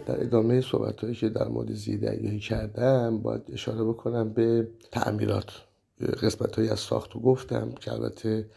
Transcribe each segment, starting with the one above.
خب در ادامه صحبت هایی که در مورد زیردریایی کردم باید اشاره بکنم به تعمیرات. قسمت هایی از ساخت رو گفتم که البته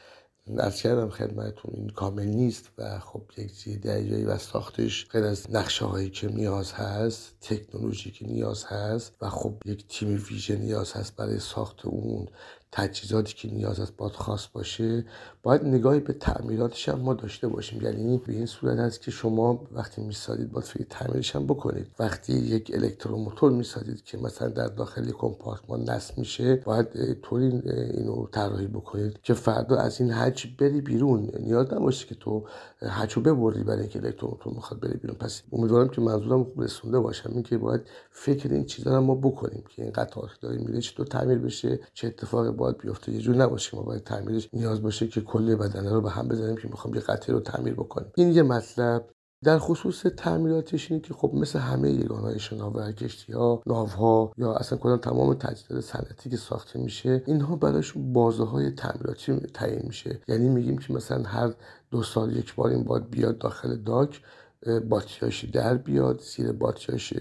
از کردم خدمتون این کامل نیست و خب یک زیردریایی و ساختش غیر از نقشه هایی که نیاز هست تکنولوژی که نیاز هست و خب یک تیم ویژه نیاز هست برای ساخت اون تجهیزاتی که نیاز است باید خاص باشه باید نگاهی به تعمیراتش هم ما داشته باشیم. یعنی به این صورت هست که شما وقتی می‌سازید باید فکر تعمیرش هم بکنید. وقتی یک الکتروموتور می‌سازید که مثلا در داخل کمپارتمان نصب میشه باید طوری اینو طراحی بکنید که فردا از این حج بری بیرون. نیاز نباشه که تو حجو ببری برای اینکه الکتروموتور می‌خواد بری بیرون. پس امیدوارم که منظورم رسونده باشم. اینکه باید فکر این چیزا ما بکنیم که این قطعات داره میره چطور تعمیر بشه چه اتفاقی باید بیفته. یه جور نباشه ما باید تعمیرش نیاز باشه که کل بدنه رو به هم بزنیم که می‌خوام یه قطعه رو تعمیر بکنیم. این یه مطلب. در خصوص تعمیراتش اینه که خب مثل همه یگان های شناور کشتی ها ها یا اصلا کلا تمام تجهیزات صنعتی که ساخته میشه اینها براشون بازه های تعمیراتی تعیین میشه. یعنی میگیم که مثلا هر دو سال یک بار این باید بیاد داخل داک باتیاش در بیاد زیر باتیاش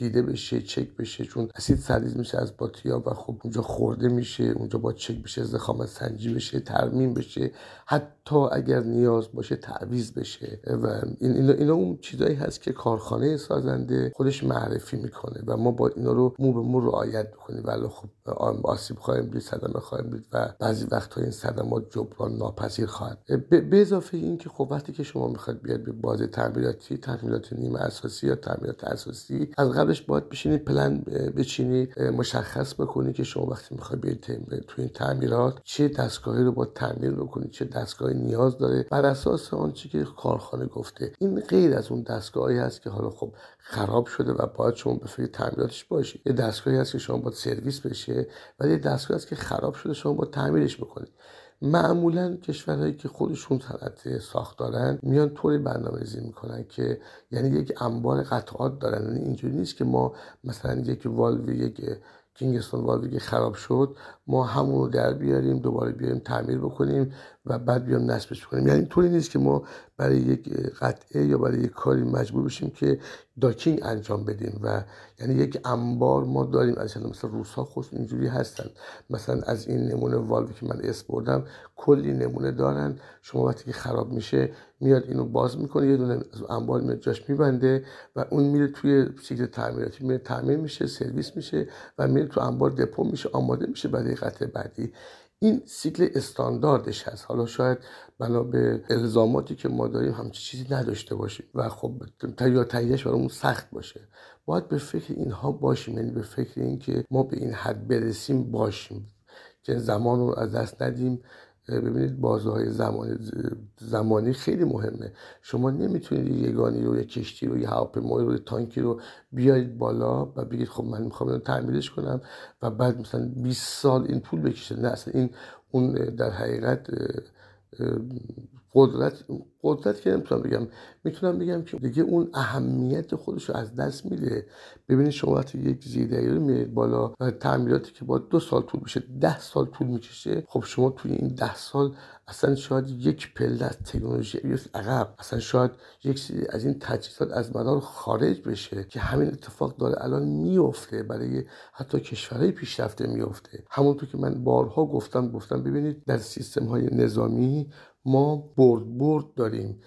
دیده بشه چک بشه چون اسید سریز میشه از باتیا و خب اونجا خورده میشه اونجا با چک بشه زخامت سنجی بشه ترمیم بشه حتی اگر نیاز باشه تعویض بشه. و این اینا, اون چیزایی هست که کارخانه سازنده خودش معرفی می‌کنه و ما با اینا رو مو به مو رعایت بکنیم ولی خب آسیب خواهیم دید صدمه خواهیم دید و بعضی وقتها این صدمات جبران ناپذیر خواهد. به اضافه این که خب وقتی که شما می‌خواد بیاد به بازه تعمیراتی تعمیرات نیمه اساسی یا تعمیرات اساسی از قبل قبلش باید بشینی پلن بچینی مشخص بکنی که شما وقتی می‌خوای بیاید تو این تعمیرات چه دستگاهی رو باید تعمیر بکنی چه دستگاهی نیاز داره بر اساس آنچه که کارخانه گفته. این غیر از اون دستگاهی هست که حالا خب خراب شده و باید شما به فکر تعمیراتش باشید یه دستگاهی هست که شما باید سرویس بشه ولی دستگاهی هست که خراب شده شما باید تعمیرش بکنید معمولا کشورهایی که خودشون صنعت ساخت دارن میان طوری برنامه ریزی می‌کنن که یعنی یک انبار قطعات دارن. یعنی اینجوری نیست که ما مثلا یک والو یک کینگستون والوی خراب شد ما همون رو در بیاریم دوباره بیاریم تعمیر بکنیم و بعد بیام نصبش کنیم. یعنی طوری نیست که ما برای یک قطعه یا برای یک کاری مجبور بشیم که داکینگ انجام بدیم و یعنی یک انبار ما داریم از مثلا روس ها خود اینجوری هستن. مثلا از این نمونه والوی که من اس بردم کلی نمونه دارن. شما وقتی که خراب میشه میاد اینو باز می‌کنه یه دونه از انبار میاد جاش میبنده و اون میره توی سیکل تعمیراتی. میره تعمیر میشه سرویس میشه و میره تو انبار دپو میشه آماده میشه برای قطعه بعدی. این سیکل استانداردش هست. حالا شاید بنا به الزاماتی که ما داریم همچین چیزی نداشته باشیم و خب یا تهیهش برامون سخت باشه. باید به فکر اینها باشیم یعنی به فکر اینکه ما به این حد برسیم باشیم. که زمان رو از دست ندیم. ببینید بازه زمانی, زمانی خیلی مهمه. شما نمی‌تونید یگانی رو یه کشتی رو یه هواپیمایی رو یه تانکی رو بیارید بالا و بگید خب من می‌خوام اینو تعمیرش کنم و بعد مثلا 20 سال این طول بکشه. نه اصلا این اون در حقیقت قدرت قدرت که نمی‌تونم بگم. می‌تونم بگم که دیگه اون اهمیت خودش رو از دست میده. ببینید شما وقتی یک زیردری رو میرید بالا تعمیراتی که با دو سال طول میشه ده سال طول می‌کشه خب شما توی این ده سال اصلا شاید یک پله از تکنولوژی بیفت عقب. اصلا شاید یک سری از این تجهیزات از مدار خارج بشه که همین اتفاق داره الان میفته برای حتی کشورهای پیشرفته میفته همونطور که من بارها گفتم گفتم ببینید در سیستم های نظامی ما برد برد داریم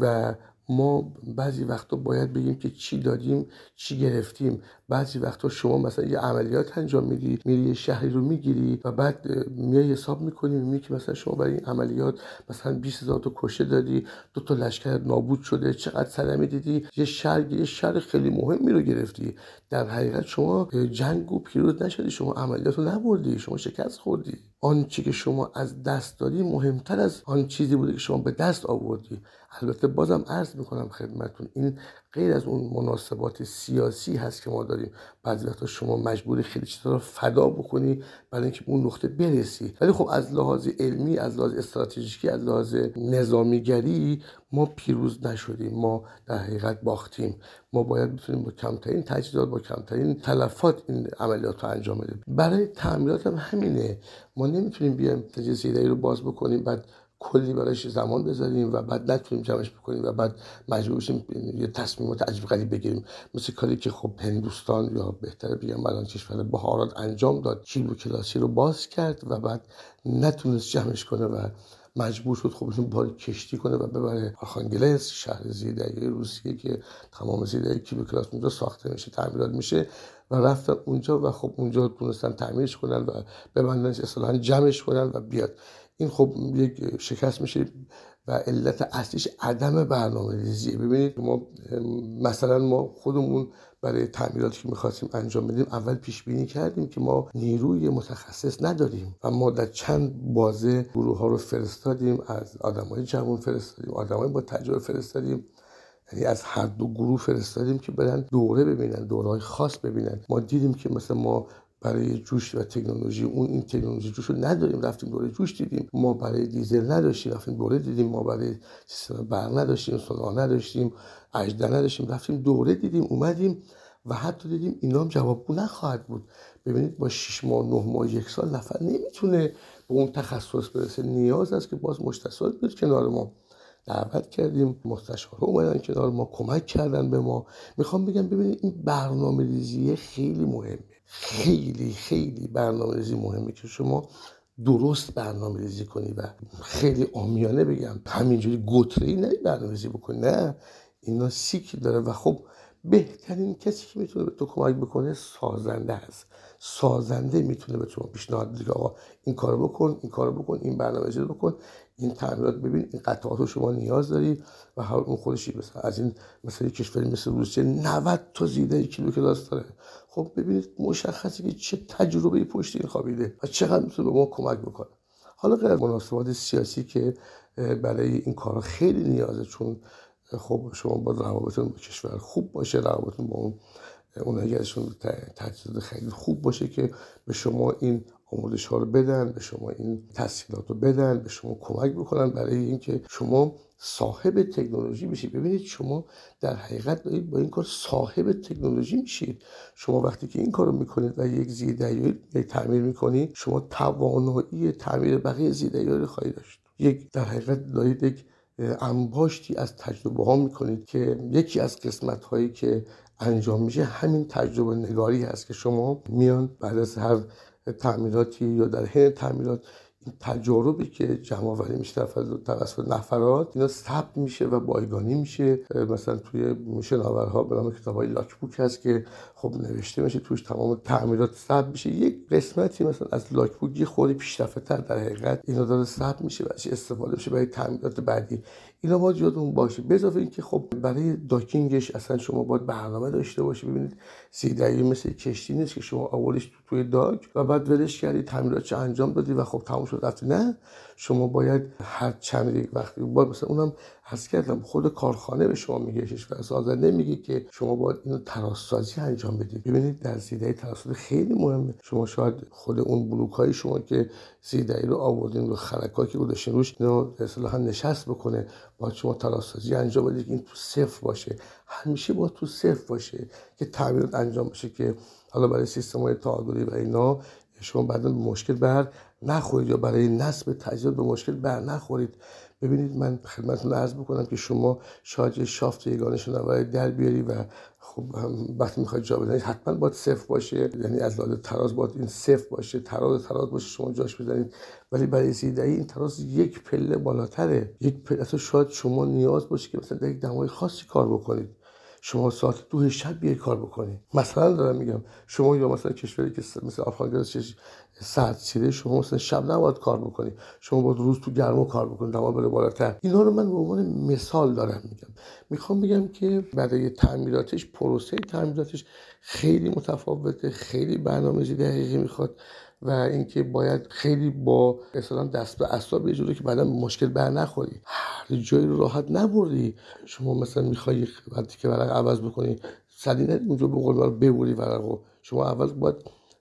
و ما بعضی وقتا باید بگیم که چی دادیم چی گرفتیم. بعضی وقتا شما مثلا یه عملیات انجام میدی میری یه شهری رو می‌گیری و بعد میای حساب می‌کنی میگی که مثلا شما برای این عملیات مثلا 20 هزار تا کشته دادی دو تا لشکر نابود شده چقدر صدمه دیدی؟ یه شهر یه شهر خیلی مهمی رو گرفتی. در حقیقت شما جنگ و پیروز نشدی شما عملیات رو نبردی شما شکست خوردی. آنچه که شما از دست دادی مهمتر از آن چیزی بوده که شما به دست آوردی. البته بازم عرض می‌کنم خدمتون این غیر از اون مناسبات سیاسی هست که ما داریم بعضی وقتا شما مجبوری خیلی چیزا رو فدا بکنی برای اینکه اون نقطه برسی. ولی خب از لحاظ علمی از لحاظ استراتژیکی از لحاظ نظامیگری ما پیروز نشدیم. ما در حقیقت باختیم. ما باید بتونیم با کمترین تجهیزات با کمترین تلفات این عملیات رو انجام بدیم. برای تعمیرات هم همینه. ما نمی‌تونیم بیایم تجهیز رو باز بکنیم بعد کلی براش زمان بذاریم و بعد نتونیم جمعش بکنیم و بعد مجبور شیم یه تصمیمات عجیب غریب بگیریم. مثل کاری که خب هندوستان یا بهتره بگم الان کشور بهارات انجام داد کیلو کلاسی رو باز کرد و بعد نتونست جمعش کنه و مجبور شد خب با کشتی کنه و ببره. آرخانگلس شهر زیدگی روسیه که تمام زیدگی کیلو کلاس اونجا ساخته میشه تعمیرات میشه و رفتن اونجا و خب اونجا تونستن تعمیرش کنن و ببندنش اصلا جمعش کنن و بیاد. این خب یک شکست میشه و علت اصلیش عدم برنامه ریزیه ببینید ما مثلا ما خودمون برای تعمیراتی که می‌خواستیم انجام بدیم اول پیش بینی کردیم که ما نیروی متخصص نداریم و ما در چند بازه گروه ها رو فرستادیم از آدمای جوان فرستادیم آدمای با تجربه فرستادیم. یعنی از هر دو گروه فرستادیم که برن دوره ببینن دوره های خاص ببینن. ما دیدیم که مثلا ما برای جوش و تکنولوژی. اون این تکنولوژی جوش رو نداریم رفتیم دوره جوش دیدیم. ما برای دیزل نداشتیم رفتیم دوره دیدیم. ما برای سیستم برق نداشتیم سولار نداشتیم اجده نداشتیم. رفتیم دوره دیدیم اومدیم و حتی دیدیم اینا هم جوابگو نخواهد بود. ببینید با 6 ماه 9 ماه یک سال نفر نمی‌تونه به اون تخصص برسه. نیاز است که باز مشتصات بیاد کنار ما دعوت کردیم. مستشار اومدن کنار ما کمک کردن به ما. می‌خوام بگم ببینید این برنامه ریزی خیلی مهمه. خیلی خیلی برنامه ریزی مهمه که شما درست برنامه ریزی کنی و خیلی آمیانه بگم. همینجوری گتره ای نه برنامه ریزی بکنی نه؟ اینا سیکی داره و خب بهترین کسی که می‌تونه به تو کمک بکنه سازنده است سازنده می‌تونه به تو پیشنهاد بده آقا این کارو بکن این کارو بکن این برنامه‌ریزی رو بکن. این تعمیرات ببین این قطعات رو شما نیاز داری و هر اون خودشی مثلا از این مثلا کشوری مثل روسیه 90 تا زیده کیلو کلاس داره. خب ببینید مشخصه که چه تجربه پشت این خوابیده و چقدر می‌تونه به ما کمک بکنه. حالا غیر مناسبات سیاسی که برای این کارا خیلی نیازه چون خب شما با روابطتون با کشور خوب باشه روابطتون با اون اون اگرشون تجهیزات خیلی خوب باشه که به شما این آموزش ها رو بدن به شما این تسهیلات رو بدن به شما کمک بکنن برای اینکه شما صاحب تکنولوژی بشید. ببینید شما در حقیقت دارید با این کار صاحب تکنولوژی میشید. شما وقتی که این کار رو می‌کنید و یک زیردریایی تعمیر می‌کنید شما توانایی تعمیر بقیه زیردریایی رو خواهید داشت. یک در حقیقت دارید یک انباشتی از تجربه ها می‌کنید که یکی از قسمت هایی که انجام میشه همین تجربه نگاری هست که شما میان بعد از هر تعمیراتی یا در حین تعمیرات این تجاربی که جمع آوری میشه توسط نفرات اینا ثبت میشه و بایگانی میشه. مثلا توی شناورها به نام کتاب های لاکبوک هست که خب نوشته میشه توش تمام تعمیرات ثبت میشه. یک قسمتی مثلا از لاکبوک یه خود پیشرفته تر در حقیقت اینا داره ثبت میشه و استفاده میشه برای تعمیرات بعدی. اینا باید یادمون باشه. به اضافه اینکه خب برای داکینگش اصلا شما باید برنامه داشته باشی. ببینید سیدری مثل کشتی نیست که شما آوردیش تو توی داک و بعد ولش کردی تعمیرات انجام دادی و خب تموم شد رفتی. نه شما باید هر چند یک وقتی باید مثلا اونم حس کردم خود کارخانه به شما میگه کشور سازنده میگه که شما باید اینو تراسازی انجام بدید. ببینید در زیده تراسازی خیلی مهمه. شما شاید خود اون بلوک های شما که زیده رو آوردین رو خرکا که گذاشتین روش اصطلاحا نشست بکنه. باید شما تراسازی انجام بدید که این تو صفر باشه. همیشه با تو صفر باشه که تعمیرات انجام بشه که حالا برای سیستم های تعادلی و اینا شما بعدا مشکل بر نخورید یا برای نصب تجهیزات به مشکل بر نخورید. ببینید من خدمتتون عرض بکنم که شما شاید شافت یگانه شناور در بیاری و خب وقتی می‌خواید جا بزنید حتما باید صفر باشه. یعنی از لحاظ تراز باید این صفر باشه تراز تراز باشه شما جاش بزنید. ولی برای سیدهی این تراز یک پله بالاتره. یک پله شاید شما نیاز باشه که مثلا در یک دمای خاصی کار بکنید. شما ساعت دو شب بیای کار بکنی. مثلا دارم میگم شما یا مثلا کشوری که مثل افغانستان سرد سیره شما مثلا شب نباید کار بکنی. شما باید روز تو گرما کار بکنی دما بره بالاتر. اینا رو من به عنوان مثال دارم میگم. می‌خوام بگم که برای تعمیراتش پروسه تعمیراتش خیلی متفاوته خیلی برنامه‌ریزی دقیقی می‌خواد. و اینکه باید خیلی با اصلا دست به اصلا یه که بعدا مشکل بر نخوری هر جایی رو راحت نبردی. شما مثلا می‌خوای وقتی که ورق عوض بکنی سدی اونجا به قول ببری ورقو شما اول باید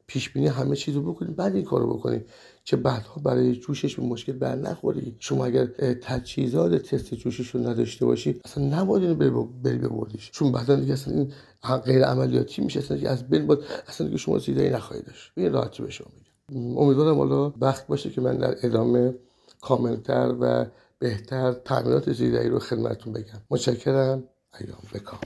پیش بینی همه چیز رو بکنی بعد این کارو بکنی که بعدها برای جوشش به مشکل بر نخوری شما اگر تجهیزات تست جوشش رو نداشته باشی اصلا نباید اینو بری ببریش چون بعدا دیگه اصلا این غیر عملیاتی میشه. اصلا از بین باید اصلا دیگه شما سیده نخواهید داشت. این راحتی به شما میگم امیدوارم حالا وقت باشه که من در ادامه کاملتر و بهتر تعمیرات زیرایی رو خدمتتون بگم. متشکرم. ایام بکام.